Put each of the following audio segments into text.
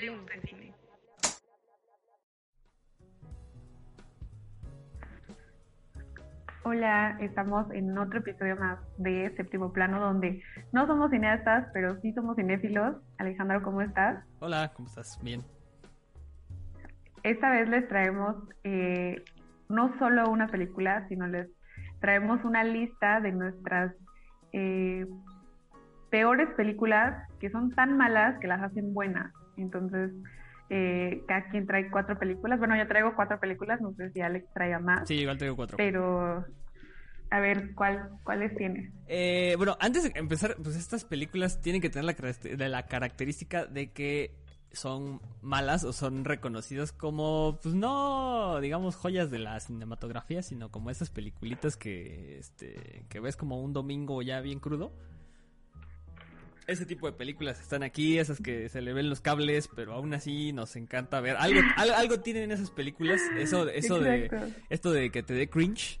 Hablemos de cine. Hola, estamos en otro episodio más de Séptimo Plano donde no somos cineastas, pero sí somos cinéfilos. Alejandro, ¿cómo estás? Hola, ¿cómo estás? Bien. Esta vez les traemos eh, no solo una película, sino les traemos una lista de nuestras eh, peores películas que son tan malas que las hacen buenas. Entonces, eh, cada quien trae cuatro películas. Bueno, yo traigo cuatro películas, no sé si Alex traiga más. Sí, igual traigo cuatro. Pero, a ver, ¿cuál, ¿cuáles tienes? Eh, bueno, antes de empezar, pues estas películas tienen que tener la, la característica de que son malas o son reconocidas como, pues no, digamos, joyas de la cinematografía, sino como esas peliculitas que, este, que ves como un domingo ya bien crudo ese tipo de películas están aquí, esas que se le ven los cables, pero aún así nos encanta ver. Algo, algo, tienen esas películas, eso, eso de, esto de que te dé cringe.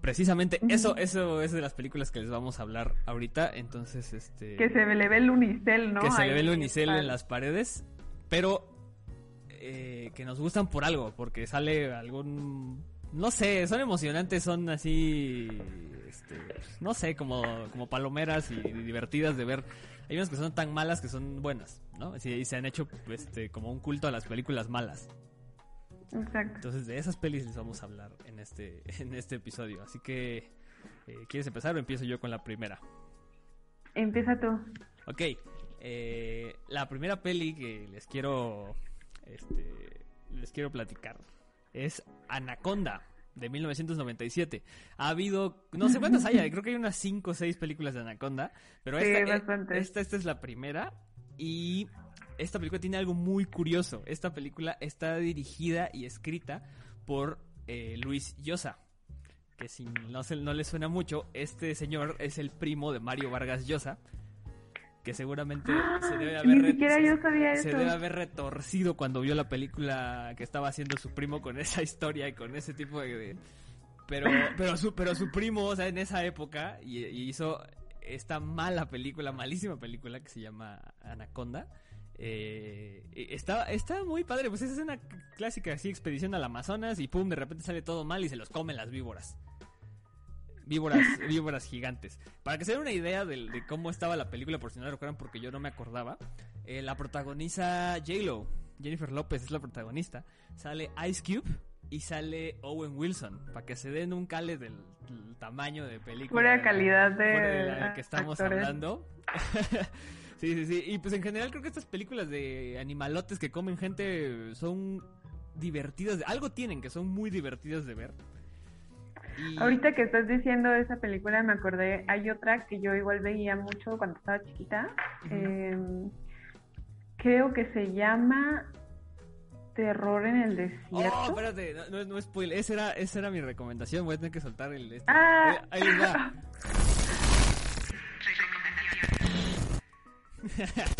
Precisamente eso, eso es de las películas que les vamos a hablar ahorita, entonces este... Que se le ve el unicel, ¿no? Que se le ve el unicel en las paredes, pero eh, que nos gustan por algo, porque sale algún... No sé, son emocionantes, son así este, no sé, como, como palomeras y, divertidas de ver. Hay unas que son tan malas que son buenas, ¿no? Y se han hecho este, como un culto a las películas malas. Exacto. Entonces de esas pelis les vamos a hablar en este, en este episodio. Así que, eh, ¿quieres empezar o empiezo yo con la primera? Empieza tú. Ok. Eh, la primera peli que les quiero, este, les quiero platicar es Anaconda de 1997. Ha habido, no sé cuántas hay, creo que hay unas 5 o 6 películas de Anaconda, pero esta, eh, esta, esta es la primera y esta película tiene algo muy curioso. Esta película está dirigida y escrita por eh, Luis Llosa. Que si no, se, no le suena mucho, este señor es el primo de Mario Vargas Llosa, que seguramente se debe haber se debe haber retorcido cuando vio la película que estaba haciendo su primo con esa historia y con ese tipo de, pero pero su pero su primo o sea en esa época y, hizo esta mala película malísima película que se llama Anaconda eh, está, está muy padre, pues es una clásica así expedición al Amazonas y pum, de repente sale todo mal y se los comen las víboras víboras, víboras gigantes. Para que se den una idea de, cómo estaba la película, por si no la recuerdan, porque yo no me acordaba, eh, la protagoniza J-Lo, Jennifer López es la protagonista. Sale Ice Cube y sale Owen Wilson, para que se den un cale del, tamaño de película. Pura calidad de, la que estamos hablando. sí, sí, sí. Y pues en general creo que estas películas de animalotes que comen gente son divertidas. Algo tienen que son muy divertidas de ver. Ahorita que estás diciendo esa película me acordé, hay otra que yo igual veía mucho cuando estaba chiquita. Em, creo que se llama Terror en el desierto. Oh, espérate, no, no, es spoiler, esa era, esa era mi recomendación, voy a tener que soltar el... Este. Ah. Ahí, ahí va.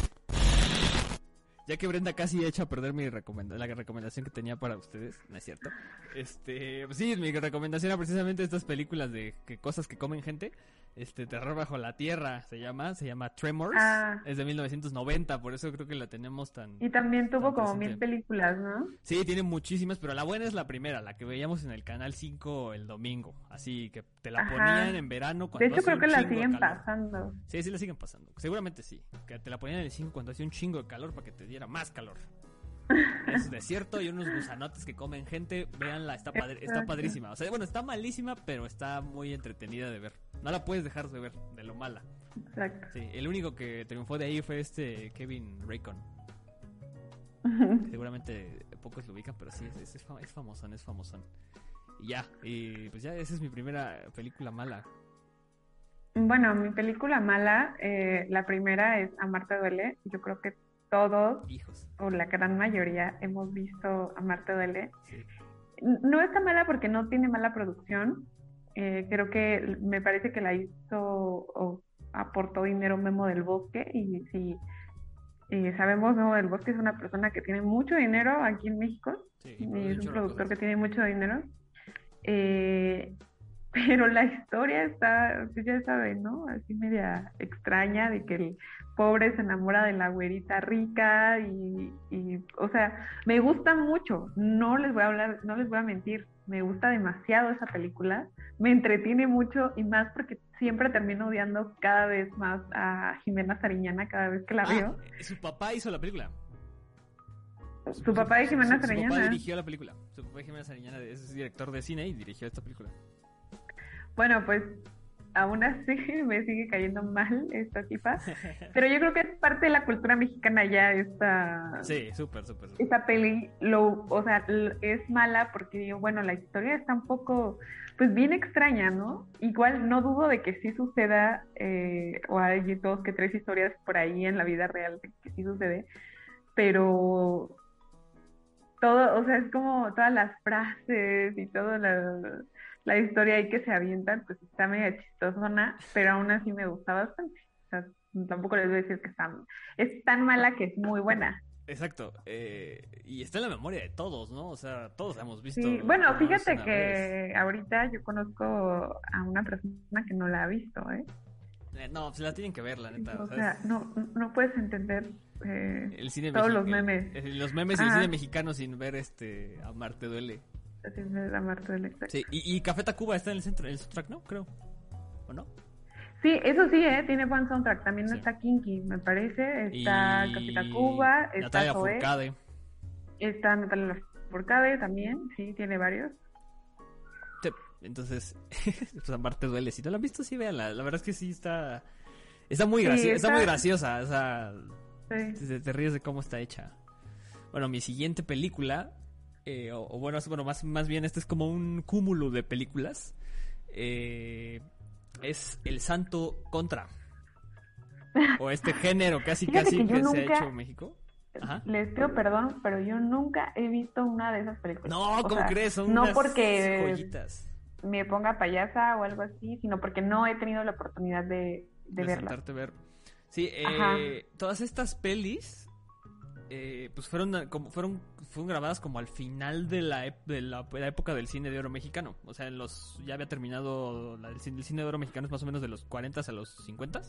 Ya que Brenda casi ha hecho a perder mi recomendación, la recomendación que tenía para ustedes, ¿no es cierto? Este, pues sí, mi recomendación era precisamente estas películas de que cosas que comen gente. Este, Terror bajo la tierra se llama, se llama Tremors. Ah. Es de 1990, por eso creo que la tenemos tan. Y también tuvo como mil películas, ¿no? Sí, tiene muchísimas, pero la buena es la primera, la que veíamos en el canal 5 el domingo. Así que te la ponían en verano cuando De hecho, creo que la siguen pasando. Sí, sí la siguen pasando. Seguramente sí. Que te la ponían en el 5 cuando hacía un chingo de calor para que te diera más calor. es desierto y unos gusanotes que comen gente. Véanla, está, está padrísima. O sea, bueno, está malísima, pero está muy entretenida de ver. No la puedes dejar de ver, de lo mala. Exacto. Sí, el único que triunfó de ahí fue este Kevin Raycon. Seguramente pocos lo ubican, pero sí, es, es, es famosón, es famosón. Y ya, y pues ya, esa es mi primera película mala. Bueno, mi película mala, eh, la primera es Amarte duele. Yo creo que todos, o la gran mayoría, hemos visto Amarte duele. No está mala porque no tiene mala producción. Eh, creo que me parece que la hizo o aportó dinero Memo del Bosque y si sabemos, Memo del Bosque es una persona que tiene mucho dinero aquí en México y es un productor que tiene mucho dinero. Eh, pero la historia está, pues ya saben, ¿no? Así media extraña de que el pobre se enamora de la güerita rica y, y, o sea, me gusta mucho, no les voy a hablar, no les voy a mentir, me gusta demasiado esa película, me entretiene mucho y más porque siempre termino odiando cada vez más a Jimena Sariñana cada vez que la ah, veo. Su papá hizo la película. Su, papá de Jimena Sariñana. Su papá dirigió la película. Su papá de Jimena Sariñana es director de cine y dirigió esta película. Bueno, pues aún así me sigue cayendo mal esta tipa. Pero yo creo que es parte de la cultura mexicana ya esta... Sí, súper, súper. Esta peli, lo, o sea, es mala porque digo, bueno, la historia está un poco, pues bien extraña, ¿no? Igual no dudo de que sí suceda, eh, o hay dos que tres historias por ahí en la vida real que sí sucede, pero todo, o sea, es como todas las frases y todo la la historia ahí que se avientan, pues está medio chistosona, pero aún así me gusta bastante. O sea, tampoco les voy a decir que está, es tan mala que es muy buena. Exacto, eh, y está en la memoria de todos, ¿no? O sea, todos hemos visto. Sí, bueno, fíjate que ahorita yo conozco a una persona que no la ha visto, ¿eh? eh no, se la tienen que ver, la neta. O, sea, no, no puedes entender eh, todos los memes. Los memes y el cine mexicano sin ver este a Marte duele. Sí, y, Café Tacuba está en el centro, el soundtrack, ¿no? Creo. ¿O no? Sí, eso sí, ¿eh? tiene buen soundtrack. También está Kinky, me parece. Está Café Tacuba, está Natalia Zoe. Está Natalia Furcade también, sí, tiene varios. Entonces, pues aparte duele. Si no la han visto, sí, véanla. La verdad es que sí está... Está muy, graciosa, está... muy graciosa. O sea, te, te ríes de cómo está hecha. Bueno, mi siguiente película eh, o, bueno, bueno más, más bien este es como un cúmulo de películas, eh, es El Santo Contra. O este género casi casi que, se ha hecho en México. Les pido perdón, pero yo nunca he visto una de esas películas. No, ¿cómo crees? Son no porque me ponga payasa o algo así, sino porque no he tenido la oportunidad de, de, verla. Ver. Sí, eh, todas estas pelis eh, pues fueron como fueron fueron grabadas como al final de la, de la, época del cine de oro mexicano. O sea, en los ya había terminado el, cine de oro mexicano es más o menos de los 40 a los 50.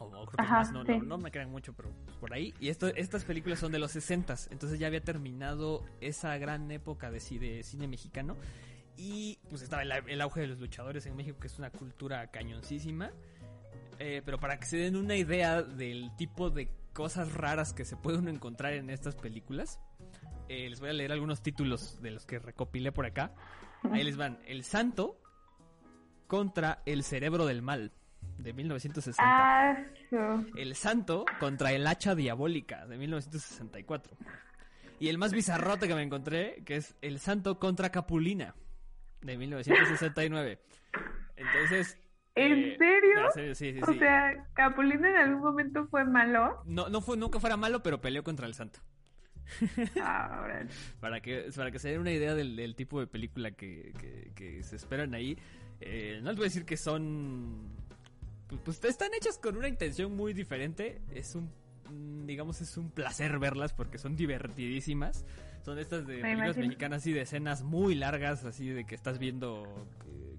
O, creo que más, no, no, me crean mucho, pero pues por ahí. Y esto, estas películas son de los 60, entonces ya había terminado esa gran época de, de cine mexicano. Y pues estaba el, auge de los luchadores en México, que es una cultura cañoncísima. Eh, pero para que se den una idea del tipo de cosas raras que se pueden encontrar en estas películas. Eh, les voy a leer algunos títulos de los que recopilé por acá. Ahí les van. El Santo contra el Cerebro del Mal de 1960. Ah, el Santo contra el Hacha Diabólica de 1964. Y el más bizarrote que me encontré, que es El Santo contra Capulina de 1969. Entonces, ¿En eh, serio? Sí, sí, o sea, Capulina en algún momento fue malo. No, no fue, nunca fuera malo, pero peleó contra el santo. Ah, para que para que se den una idea del, tipo de película que, que, se esperan ahí. Eh, no les voy a decir que son... Pues, pues, están hechas con una intención muy diferente. Es un... Digamos, es un placer verlas porque son divertidísimas. Son estas de películas mexicanas así de escenas muy largas, así de que estás viendo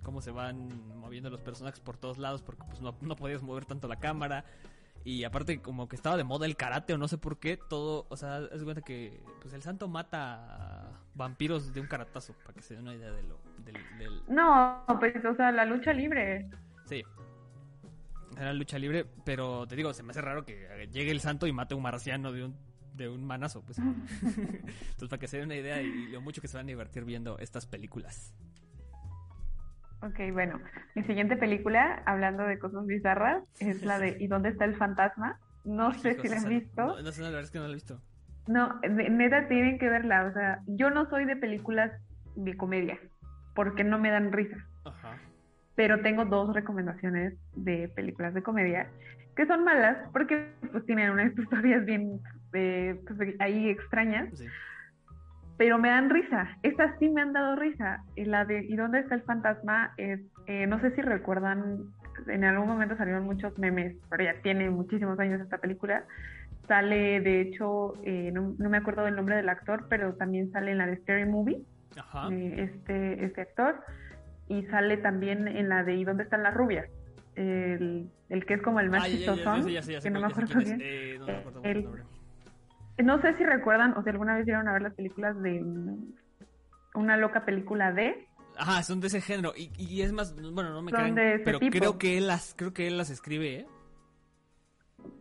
cómo se van moviendo los personajes por todos lados porque pues no, no podías mover tanto la cámara. Y aparte como que estaba de moda el karate o no sé por qué, todo, o sea, es cuenta que pues el santo mata vampiros de un karatazo, para que se den una idea de lo, del, No, pues, o sea, la lucha libre. Sí. Era lucha libre, pero te digo, se me hace raro que llegue el santo y mate a un marciano de un, de un manazo, pues. Entonces, para que se den una idea y lo mucho que se van a divertir viendo estas películas. Ok, bueno, mi siguiente película, hablando de cosas bizarras, es la de ¿Y dónde está el fantasma? No sé si la han visto. No, no sé, la verdad es que no la he visto. No, neta tienen que verla, o sea, yo no soy de películas de comedia, porque no me dan risa. Ajá. Pero tengo dos recomendaciones de películas de comedia que son malas porque pues tienen unas historias bien eh, pues, ahí extrañas. Sí pero me dan risa. Estas sí me han dado risa. Y la de ¿Y dónde está el fantasma? Es, eh, no sé si recuerdan, en algún momento salieron muchos memes, pero ya tiene muchísimos años esta película. Sale, de hecho, eh, no, me acuerdo del nombre del actor, pero también sale en la de Scary Movie. Ajá. Eh, este, este actor. y sale también en la de ¿Y dónde están las rubias? El, el que es como el más chistoso, que no me acuerdo bien. Eh, no, sé si recuerdan o si alguna vez vieron a ver las películas de una loca película de Ajá, son de ese género. Y, es más, bueno, no me pero creo que él las, creo que él las escribe, ¿eh?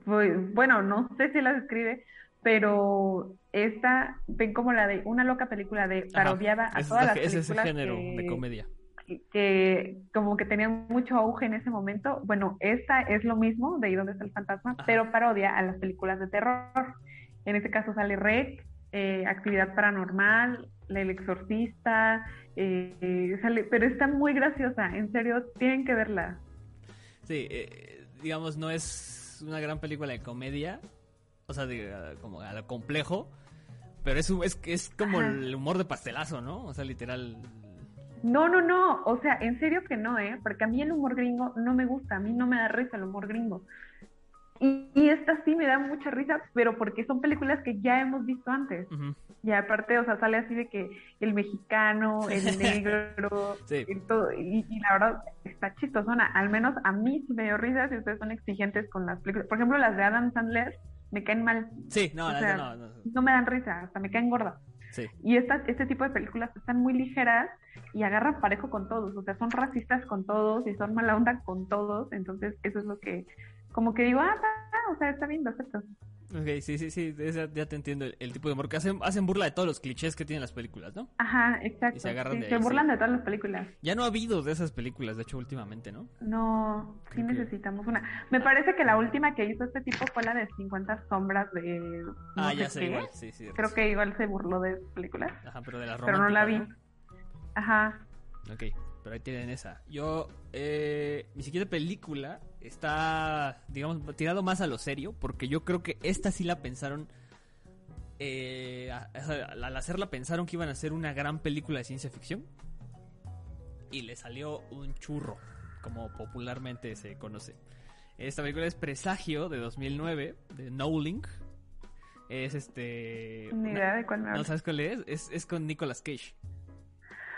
Pues, bueno, no sé si las escribe, pero esta, ven como la de una loca película de parodiaba a todas las películas. Es ese género de comedia. Que, como que tenían mucho auge en ese momento. Bueno, esta es lo mismo, de ahí donde está el fantasma, pero parodia a las películas de terror. En este caso sale Rec, eh, Actividad Paranormal, El Exorcista, eh, sale, pero está muy graciosa, en serio, tienen que verla. Sí, eh, digamos, no es una gran película de comedia, o sea, como a lo complejo, pero es, es, es como el humor de pastelazo, ¿no? O sea, literal. No, no, no, o sea, en serio que no, ¿eh? Porque a mí el humor gringo no me gusta, a mí no me da risa el humor gringo. Y, esta sí me da mucha risa, pero porque son películas que ya hemos visto antes. Y aparte, o sea, sale así de que el mexicano, el negro, y, todo, y, la verdad está chistosona. Al menos a mí sí me dio risa si ustedes son exigentes con las películas. Por ejemplo, las de Adam Sandler me caen mal. Sí, no, no, no, me dan risa, hasta me caen gordas. Sí. Y estas, este tipo de películas están muy ligeras y agarran parejo con todos, o sea, son racistas con todos y son mala onda con todos, entonces eso es lo que como que digo, ah, o sea, está bien, acepto. Ok, sí, sí, sí, ya, te entiendo el, tipo de humor que hacen, hacen burla de todos los clichés que tienen las películas, ¿no? Ajá, exacto. Y se agarran de se burlan de todas las películas. Ya no ha habido de esas películas, de hecho, últimamente, ¿no? No, sí necesitamos una. Me parece que la última que hizo este tipo fue la de 50 sombras de... ah, ya sé, igual, sí, sí. Creo que igual se burló de películas. Ajá, pero de las Pero no la vi. Ajá. Ok, pero ahí tienen esa. Yo, eh, mi siguiente película está, digamos, tirado más a lo serio, porque yo creo que esta sí la pensaron, eh, al hacerla pensaron que iban a hacer una gran película de ciencia ficción, y le salió un churro, como popularmente se conoce. Esta película es Presagio de 2009, de No Link. Es este... Ni idea de cuál me ¿No sabes cuál es? es? Es con Nicolas Cage.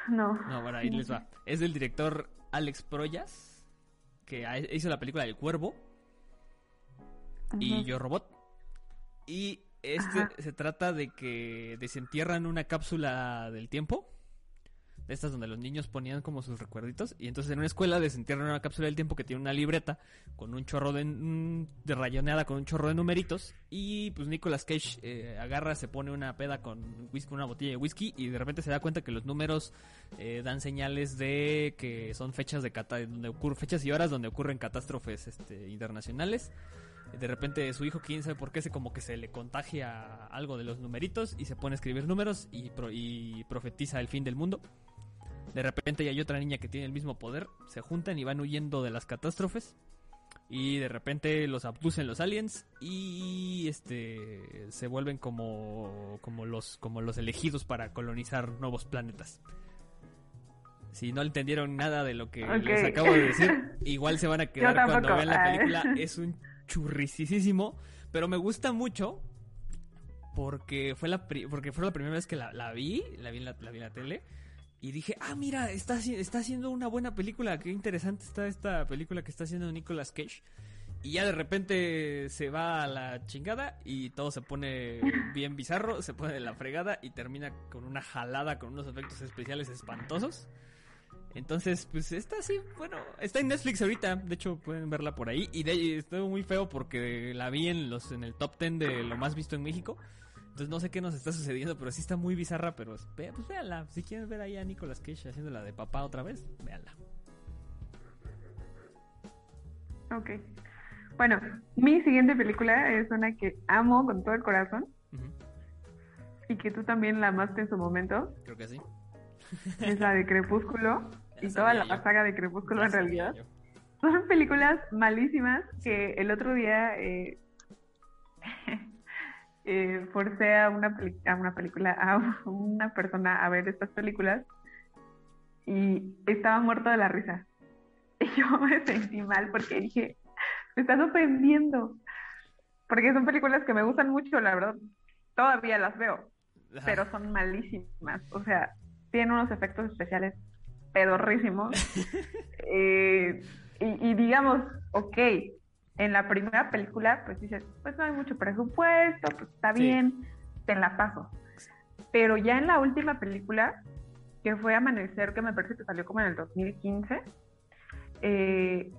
No. No, bueno, ahí les va. Es del director Alex Proyas que hizo la película del Cuervo y Yo Robot. Y este se trata de que desentierran una cápsula del tiempo de estas donde los niños ponían como sus recuerditos. Y entonces en una escuela desentierran una cápsula del tiempo que tiene una libreta con un chorro de, mm, de rayoneada, con un chorro de numeritos. Y pues Nicolas Cage eh, agarra, se pone una peda con whisky, una botella de whisky y de repente se da cuenta que los números eh, dan señales de que son fechas de cata donde ocurren fechas y horas donde ocurren catástrofes este, internacionales de repente su hijo, quién sabe por qué, se como que se le contagia algo de los numeritos y se pone a escribir números y, y profetiza el fin del mundo. De repente hay otra niña que tiene el mismo poder, se juntan y van huyendo de las catástrofes. Y de repente los abducen los aliens y este se vuelven como, como los como los elegidos para colonizar nuevos planetas. Si no entendieron nada de lo que les acabo de decir, igual se van a quedar cuando vean la película. Es un churricisísimo, pero me gusta mucho porque fue la porque fue la primera vez que la, vi, la vi la, la vi en la tele y dije, ah, mira, está, está haciendo una buena película, qué interesante está esta película que está haciendo Nicolas Cage. Y ya de repente se va a la chingada y todo se pone bien bizarro, se pone de la fregada y termina con una jalada con unos efectos especiales espantosos. Entonces, pues está así, bueno, está en Netflix ahorita, de hecho pueden verla por ahí. Y de, estuvo muy feo porque la vi en los en el top 10 de lo más visto en México. Entonces no sé qué nos está sucediendo, pero sí está muy bizarra, pero pues véanla. Si quieren ver ahí a Nicolas Cage haciéndola de papá otra vez, véanla. Ok. Bueno, mi siguiente película es una que amo con todo el corazón. Y que tú también la amaste en su momento. Creo que sí. Es la de Crepúsculo. y toda la saga de Crepúsculo en realidad. Son películas malísimas que el otro día eh, eh, forcé a una, a una película, a una persona a ver estas películas y estaba muerto de la risa. Y yo me sentí mal porque dije, me estás ofendiendo. Porque son películas que me gustan mucho, la verdad. Todavía las veo, pero son malísimas. O sea, tienen unos efectos especiales pedorrísimo. Eh, y, digamos, ok, en la primera película, pues dices, pues no hay mucho presupuesto, pues está bien, te la paso. Pero ya en la última película, que fue Amanecer, que me parece que salió como en el 2015, eh,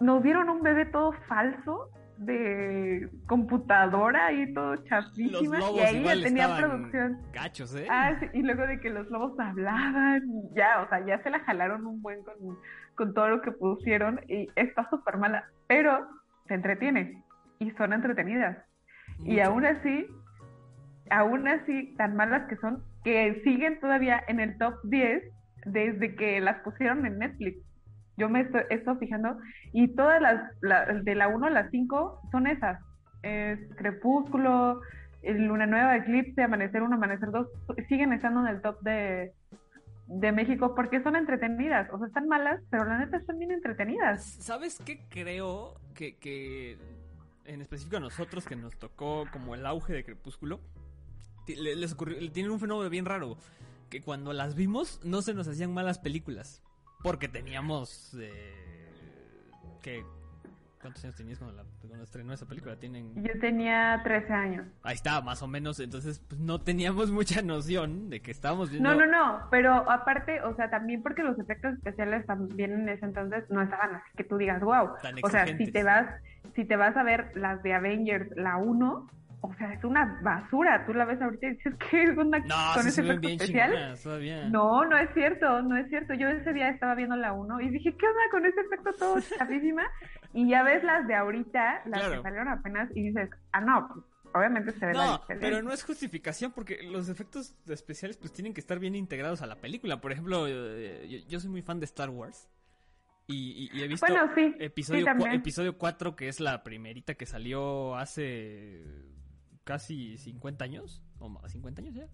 nos dieron un bebé todo falso de computadora y todo chapísima y ahí ya tenía producción. Gachos, ¿eh? Ah, y luego de que los lobos hablaban, ya, o sea, ya se la jalaron un buen con, con todo lo que pusieron y está súper mala, pero se entretiene y son entretenidas. Y aún así, aún así, tan malas que son, que siguen todavía en el top 10 desde que las pusieron en Netflix. Yo me estoy, estoy fijando y todas las, de la 1 a la 5 son esas. Es Crepúsculo, Luna Nueva, Eclipse, Amanecer 1, Amanecer 2, siguen estando en el top de, de México porque son entretenidas. O sea, están malas, pero la neta están bien entretenidas. ¿Sabes qué creo que, que en específico a nosotros que nos tocó como el auge de Crepúsculo, les ocurrió, tienen un fenómeno bien raro, que cuando las vimos no se nos hacían malas películas. Porque teníamos. Eh, ¿Qué? ¿Cuántos años tenías cuando, la, cuando estrenó esa película? Tienen... Yo tenía 13 años. Ahí está, más o menos. Entonces, pues no teníamos mucha noción de que estábamos viendo. No, no, no. Pero aparte, o sea, también porque los efectos especiales también en ese entonces no estaban así que tú digas, wow. o sea, si te vas, si te vas a ver las de Avengers, la 1, o sea, es una basura. Tú la ves ahorita y dices, ¿qué es una no, con ese efecto especial? no, no es cierto, no es cierto. Yo ese día estaba viendo la 1 y dije, ¿qué onda con ese efecto todo chapísima? y ya ves las de ahorita, las que salieron apenas, y dices, ah, no, pues, obviamente se ve no, pero no es justificación porque los efectos especiales pues tienen que estar bien integrados a la película. Por ejemplo, eh, yo, soy muy fan de Star Wars. Y, he visto episodio, episodio 4, que es la primerita que salió hace casi 50 años, o más, 50 años ya.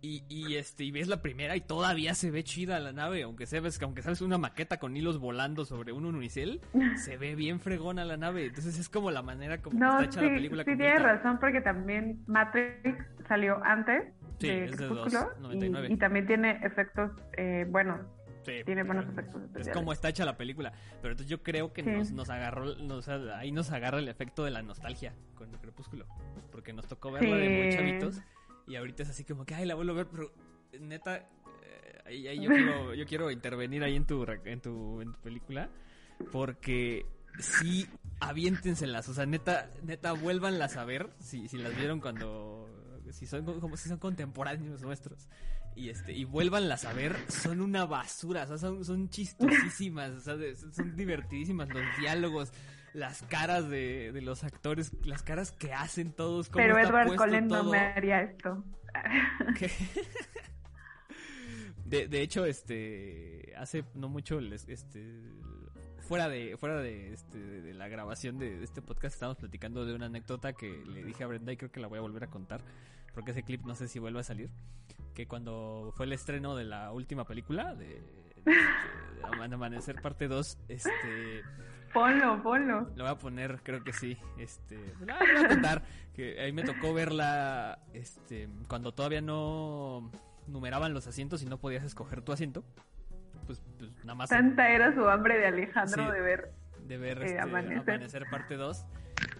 Y, y, este y ves la primera y todavía se ve chida la nave, aunque sabes aunque sabes una maqueta con hilos volando sobre un unicel, se ve bien fregona la nave. Entonces es como la manera como está hecha la película. Sí, tienes razón porque también Matrix salió antes sí, de es de 99. Y, y, también tiene efectos eh, buenos tiene buenos efectos Es como está hecha la película. Pero entonces yo creo que nos, nos agarró, nos, ahí nos agarra el efecto de la nostalgia con el crepúsculo. Porque nos tocó verla de muy chavitos. Y ahorita es así como que, ay, la vuelvo a ver, pero neta, eh, ahí, yo, quiero, yo quiero intervenir ahí en tu, en tu, en tu película. Porque sí, aviéntenselas. O sea, neta, neta, vuélvanlas a ver. Si, si las vieron cuando. Si son, como si son contemporáneos nuestros y este y vuélvanlas a ver, son una basura, son, son chistosísimas, son divertidísimas los diálogos, las caras de, los actores, las caras que hacen todos. Pero Edward Cullen no me haría esto. De, de hecho, este, hace no mucho, este, fuera de fuera de, este, de la grabación de este podcast estábamos platicando de una anécdota que le dije a Brenda y creo que la voy a volver a contar porque ese clip no sé si vuelve a salir que cuando fue el estreno de la última película de, Amanecer parte 2, este Ponlo, ponlo. Lo voy a poner, creo que sí. Este, la voy a contar que ahí me tocó verla este cuando todavía no numeraban los asientos y no podías escoger tu asiento. Pues, pues nada más Tanta era su hambre de Alejandro de ver de ver eh, este, amanecer. parte 2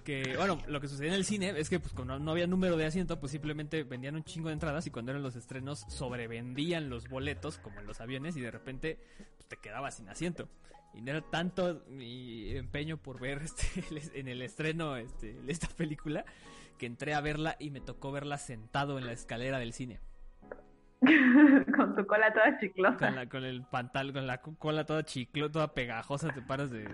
que, bueno, lo que sucedía en el cine es que pues cuando no había número de asiento, pues simplemente vendían un chingo de entradas y cuando eran los estrenos sobrevendían los boletos como en los aviones y de repente pues, te quedabas sin asiento. Y no era tanto mi empeño por ver este en el estreno este, esta película que entré a verla y me tocó verla sentado en la escalera del cine. con tu cola toda chiclosa. Con, la, con el pantal, con la cola toda chiclosa, toda pegajosa, te paras de.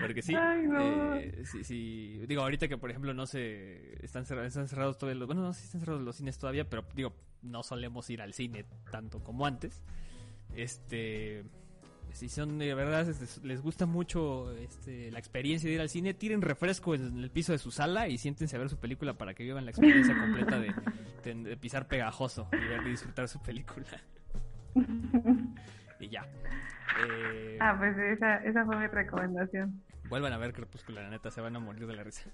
Porque sí, eh, sí, sí, digo, ahorita que por ejemplo no se están cerrados, están cerrados todos los, bueno, no, sí están cerrados los cines todavía, pero digo, no solemos ir al cine tanto como antes. Este, si son de verdad les gusta mucho este, la experiencia de ir al cine, tiren refresco en el piso de su sala y siéntense a ver su película para que vivan la experiencia completa de, pisar pegajoso y ver y disfrutar su película. y ya. Eh, ah, pues esa, esa fue mi recomendación. Vuelvan a ver Crepúsculo, la neta, se van a morir de la risa.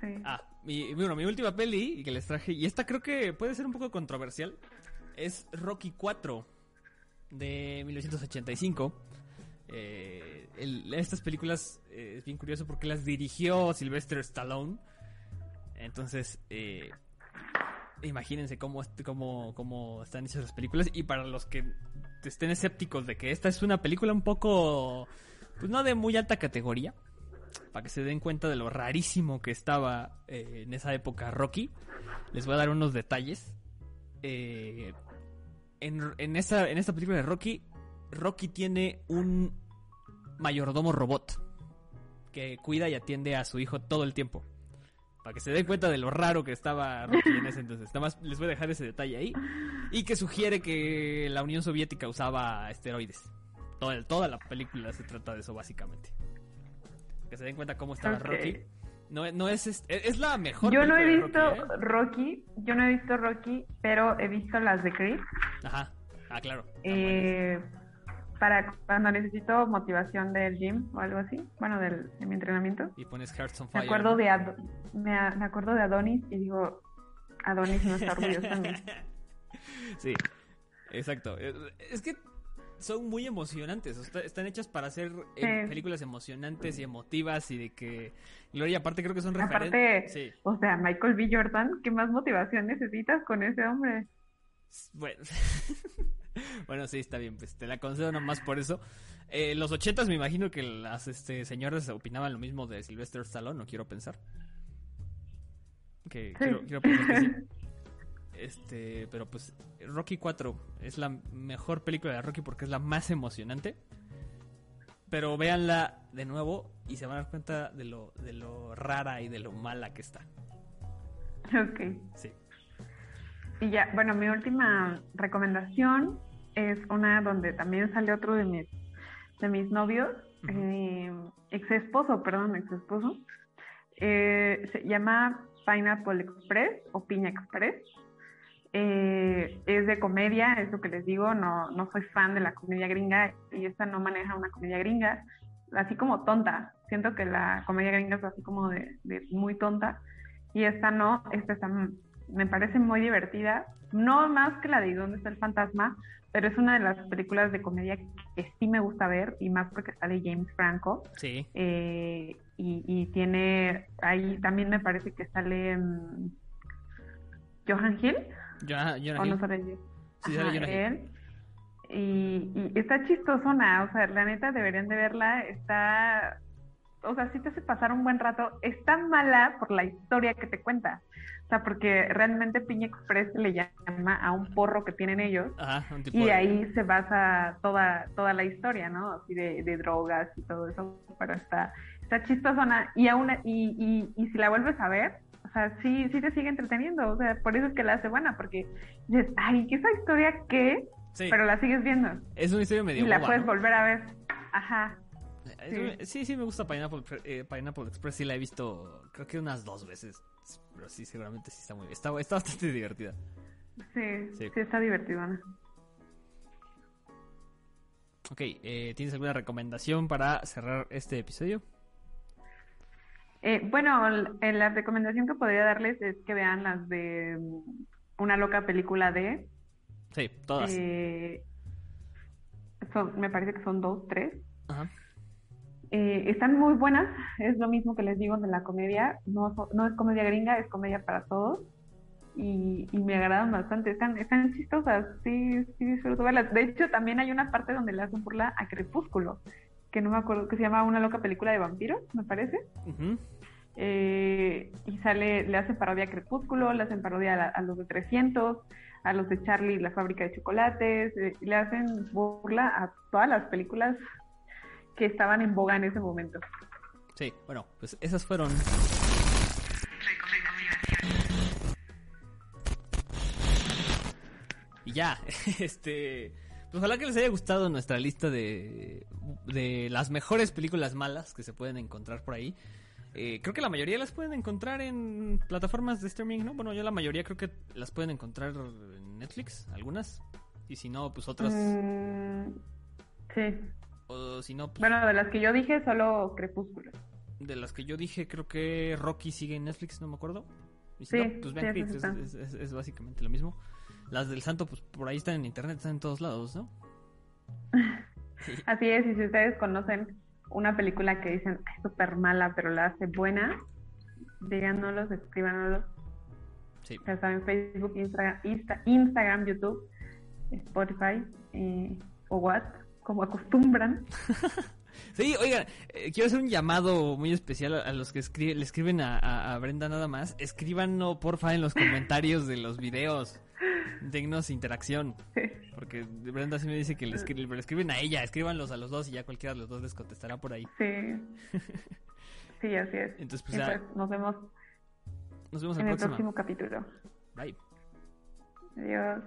Sí. Ah, mi, bueno, mi última peli que les traje, y esta creo que puede ser un poco controversial, es Rocky 4 de 1985. Eh, estas películas eh, es bien curioso porque las dirigió Sylvester Stallone. Entonces, eh, imagínense cómo, cómo, cómo están hechas las películas. Y para los que estén escépticos de que esta es una película un poco, pues no de muy alta categoría, para que se den cuenta de lo rarísimo que estaba eh, en esa época Rocky, les voy a dar unos detalles. Eh, en, en, esta, en esta película de Rocky, Rocky tiene un mayordomo robot que cuida y atiende a su hijo todo el tiempo. Para que se den cuenta de lo raro que estaba Rocky en ese entonces. Nada más les voy a dejar ese detalle ahí. Y que sugiere que la Unión Soviética usaba esteroides. Toda, toda la película se trata de eso, básicamente. Que se den cuenta cómo estaba Rocky. No, no es, es, la mejor. Yo no he visto ¿eh? Rocky, yo no he visto Rocky, pero he visto las de Chris. Ajá, ah, claro. Eh, para cuando necesito motivación del gym o algo así, bueno, del, de mi entrenamiento. Y pones Hearts on Fire. Me acuerdo, de, me, acuerdo de Adonis y digo, Adonis no está orgulloso también. Sí, exacto. Es que son muy emocionantes. Están hechas para hacer eh, películas emocionantes y emotivas y de que... Y aparte creo que son referentes. Sí. O sea, Michael B. Jordan, ¿qué más motivación necesitas con ese hombre? Bueno, bueno sí, está bien, pues te la concedo nomás por eso. Eh, los ochentas me imagino que las este, señoras opinaban lo mismo de Sylvester Stallone, no quiero pensar. Que quiero, quiero pensar que sí. Este, pero pues Rocky 4 es la mejor película de Rocky porque es la más emocionante. Pero véanla de nuevo y se van a dar cuenta de lo, de lo rara y de lo mala que está. Ok. Sí. Y ya, bueno, mi última recomendación es una donde también sale otro de mis, de mis novios, eh, ex esposo, perdón, ex esposo. Eh, se llama Pineapple Express o Piña Express. Eh, es de comedia, es lo que les digo, no, no soy fan de la comedia gringa y esta no maneja una comedia gringa, así como tonta. Siento que la comedia gringa es así como de, muy tonta y esta no, esta está, me parece muy divertida, no más que la de ¿Dónde está el fantasma? Pero es una de las películas de comedia que sí me gusta ver y más porque sale James Franco. Sí. Eh, y, tiene, ahí también me parece que sale mm, Johan Hill. Ya, ¿O no sale Sí, él. Y, y está chistosona, o sea, la neta deberían de verla, está, o sea, sí te hace pasar un buen rato, está mala por la historia que te cuenta, o sea, porque realmente Piña Express le llama a un porro que tienen ellos y ahí se basa toda, toda la historia, ¿no? Así de, de drogas y todo eso, pero está, está chistosona y aún, y, y, y si la vuelves a ver, sea, sí, sí te sigue entreteniendo, o sea, por eso es que la hace buena, porque dices, ay, ¿qué esa historia qué? Pero la sigues viendo. Es una historia medio Y la puedes volver a ver. Ajá. Sí. sí, me gusta Pineapple, eh, Pineapple Express, sí la he visto, creo que unas dos veces, pero sí, seguramente sí está muy, está, está bastante divertida. Sí, sí, está divertida. Ok, eh, ¿tienes alguna recomendación para cerrar este episodio? Eh, bueno, la recomendación que podría darles es que vean las de mm, una loca película de. Sí, todas. Eh, me parece que son dos, tres. Eh, están muy buenas, es lo mismo que les digo de la comedia, no, no es comedia gringa, es comedia para todos. Y, me agradan bastante, están, están chistosas, sí, sí disfruto verlas. De hecho, también hay una parte donde le hacen burla a Crepúsculo, que no me acuerdo, que se llama Una loca película de vampiros, me parece. Eh, y sale, le hacen parodia a Crepúsculo, le hacen parodia a, los de 300, a los de Charlie, la fábrica de chocolates, eh, le hacen burla a todas las películas que estaban en boga en ese momento. Sí, bueno, pues esas fueron... Y ya, este... Pues ojalá que les haya gustado nuestra lista de, de las mejores películas malas que se pueden encontrar por ahí. Eh, creo que la mayoría las pueden encontrar en plataformas de streaming, ¿no? Bueno, yo la mayoría creo que las pueden encontrar en Netflix, algunas. Y si no, pues otras. Mm, sí. O si no, pues... Bueno, de las que yo dije, solo Crepúsculo. De las que yo dije, creo que Rocky sigue en Netflix, no me acuerdo. No, pues vean es, es, básicamente lo mismo. Las del santo, pues por ahí están en internet, están en todos lados, ¿no? Así es, y si ustedes conocen una película que dicen es súper mala, pero la hace buena, díganoslos, escríbanoslos. Sí. Ya saben, Facebook, Instagram, Instagram YouTube, Spotify eh, o what, como acostumbran. Sí, oigan, eh, quiero hacer un llamado muy especial a, los que le escriben a, Brenda nada más. Escríbanlo, porfa, en los comentarios de los videos. Dennos interacción. Porque Brenda sí me dice que le, escriben a ella, escríbanlos a los dos y ya cualquiera de los dos les contestará por ahí. Sí. Sí, así es. Entonces, pues, ya, pues, nos vemos. Nos vemos en el próximo capítulo. Bye. Adiós.